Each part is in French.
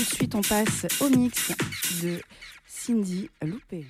tout de suite, on passe au mix de Cindy Loupé.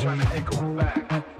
trying to echo back.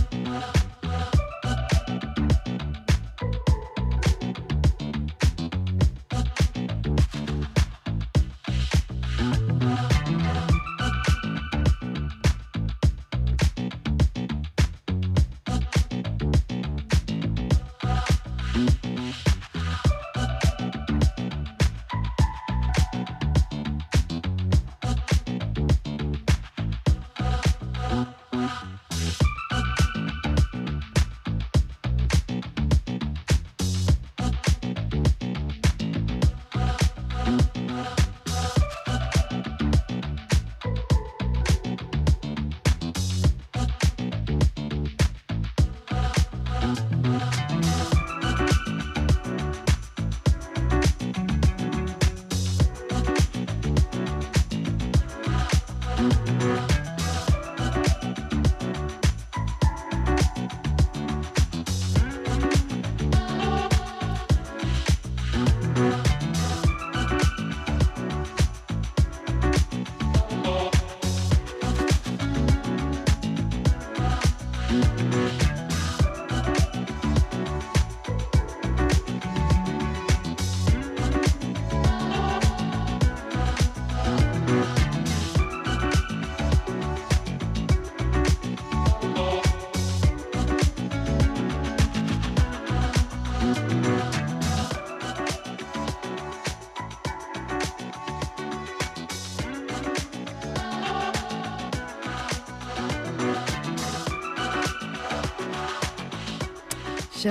Uh -huh.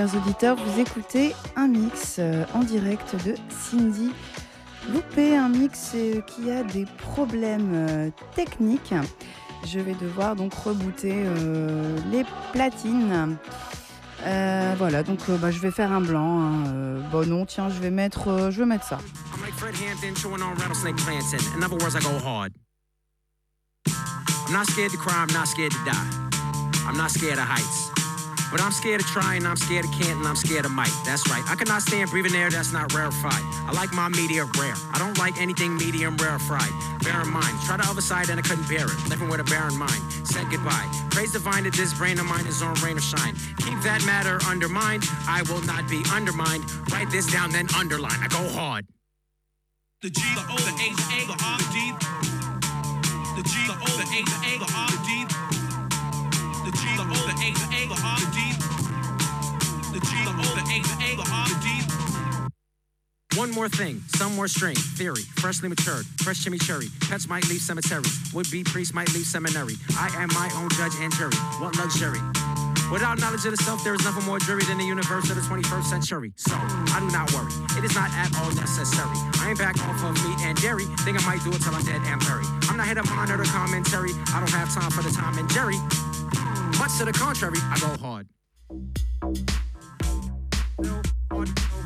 Chers auditeurs, vous écoutez un mix euh, en direct de Cindy Loupé, un mix euh, qui a des problèmes euh, techniques. Je vais devoir donc rebooter les platines. voilà, donc bah, je vais faire un blanc. Hein. bon non, tiens, je vais mettre, je vais mettre ça. I'm not scared to cry, I'm not scared to die. I'm not scared of heights. But I'm scared of trying, I'm scared of can't, and I'm scared of might. That's right. I cannot stand breathing air that's not rarefied. I like my media rare. I don't like anything medium rarefied. Bear in mind, try the other side and I couldn't bear it. Living with a barren mind. Said goodbye. Praise divine that this brain of mine is on rain or shine. Keep that matter undermined. I will not be undermined. Write this down, then underline. I go hard. The G, the O, the H, the R, the D. The G, the O, the H, A, the R, the D. One more thing, some more string, theory, freshly matured, fresh chimichurri. Pets might leave cemeteries, would be priests might leave seminary. I am my own judge and jury. What luxury? Without knowledge of the self, there is nothing more dreary than the universe of the 21st century. So, I do not worry. It is not at all necessary. I ain't back off of meat and dairy. Think I might do it till I'm dead and buried. I'm not here to monitor commentary. I don't have time for the Tom and Jerry. Much to the contrary, I go hard. I go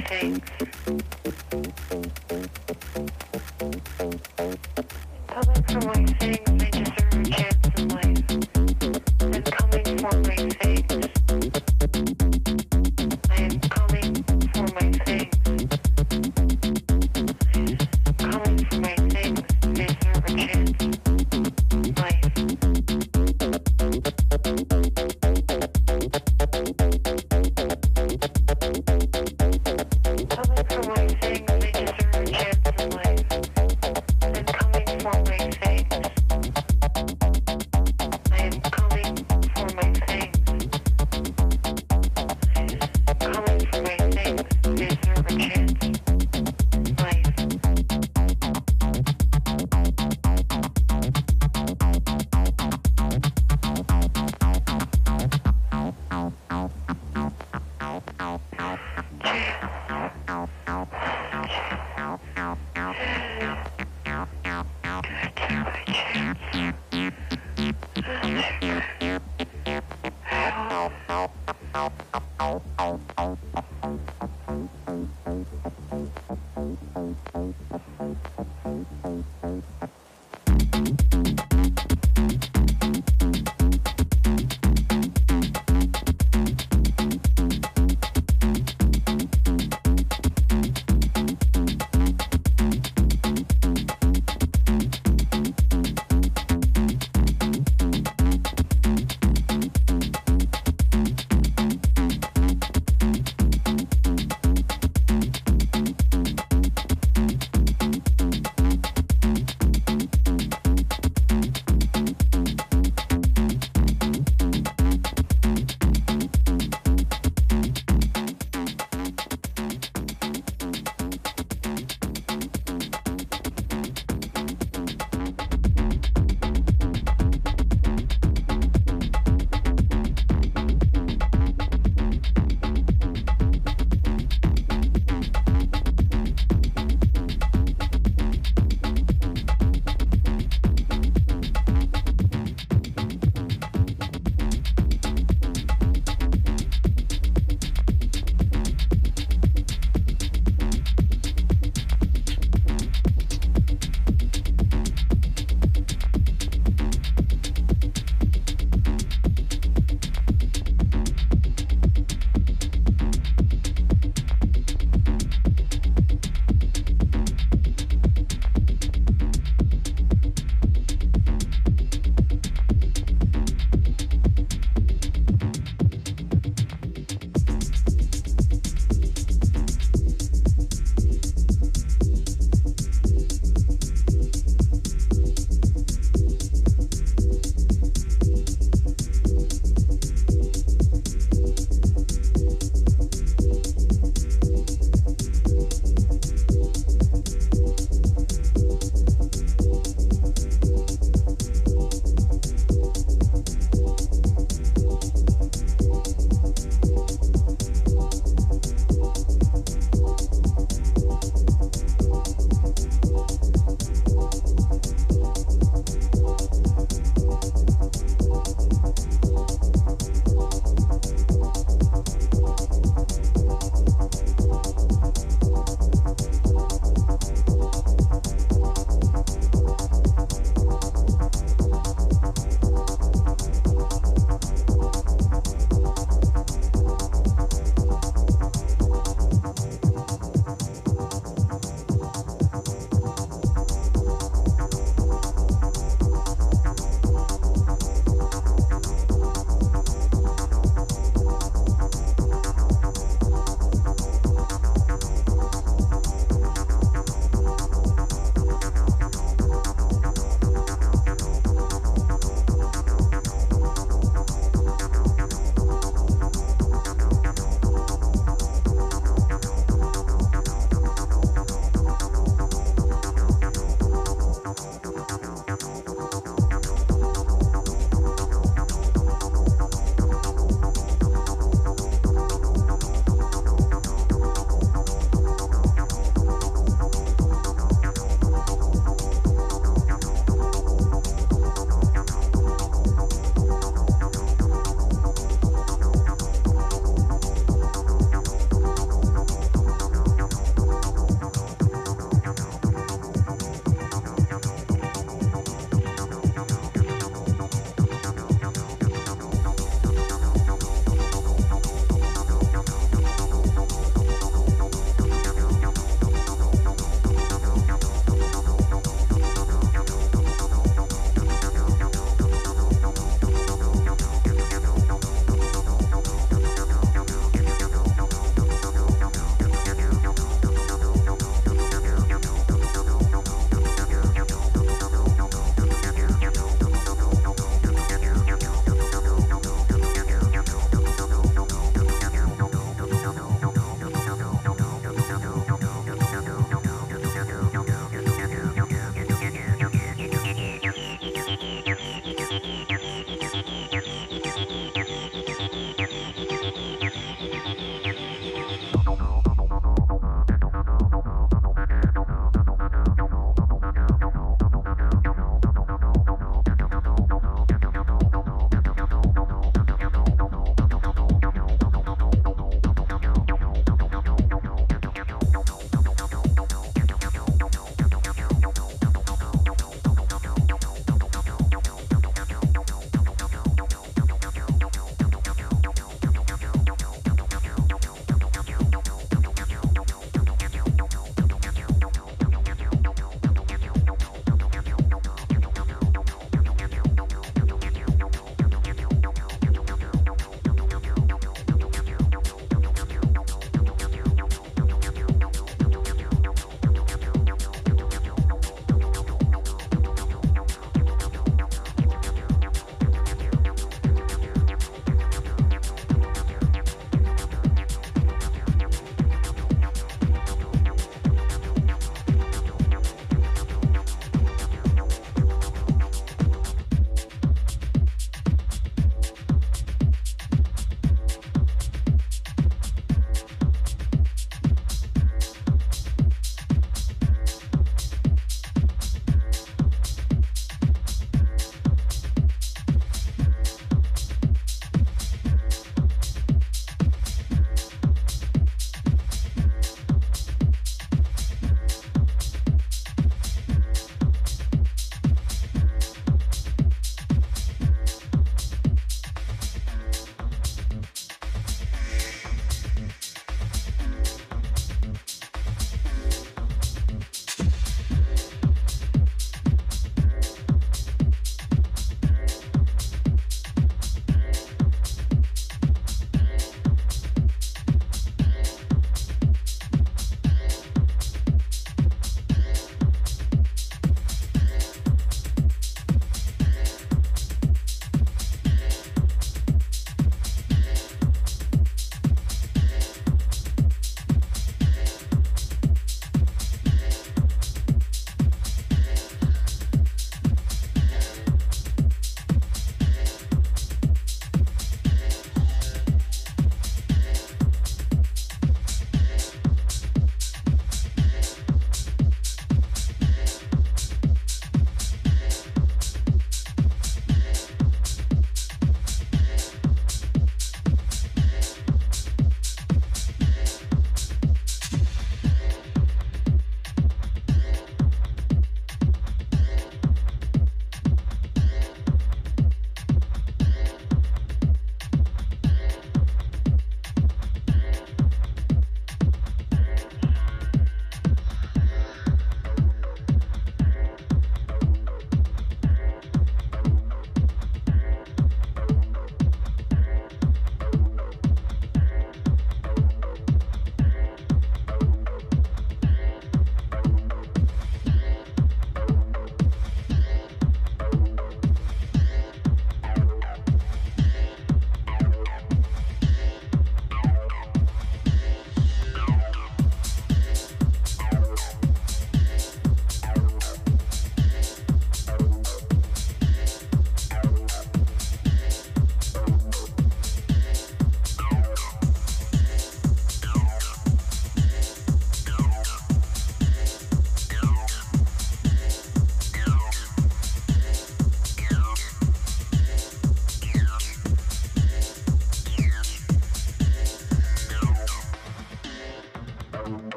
things.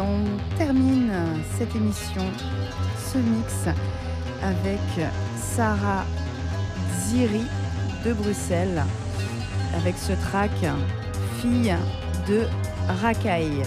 On termine cette émission, ce mix, avec Sarah Ziri de Bruxelles, avec ce track Fille de Racaille.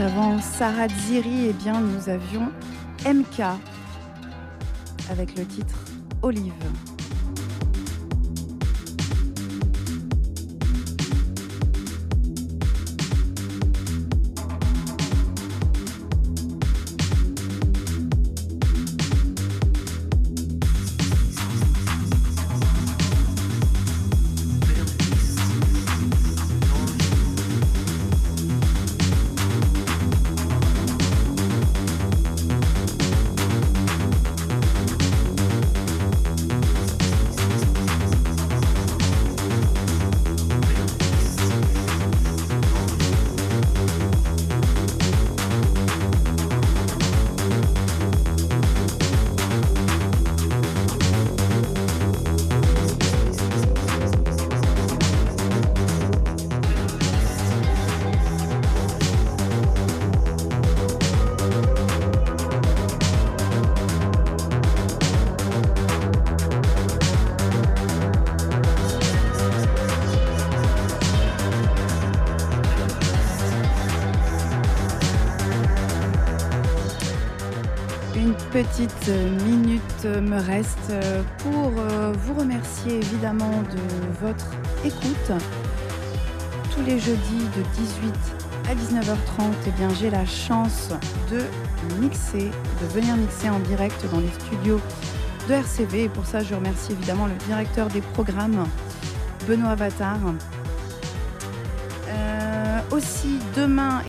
Avant Sarah Ziri, eh bien, nous avions MK avec le titre Olive. Petite minute me reste pour euh, vous remercier évidemment de votre écoute. Tous les jeudis de 18 à 19h30, eh bien, j'ai la chance de mixer, de venir mixer en direct dans les studios de RCV. Et pour ça, je remercie évidemment le directeur des programmes, Benoît Vattard. Euh, aussi, demain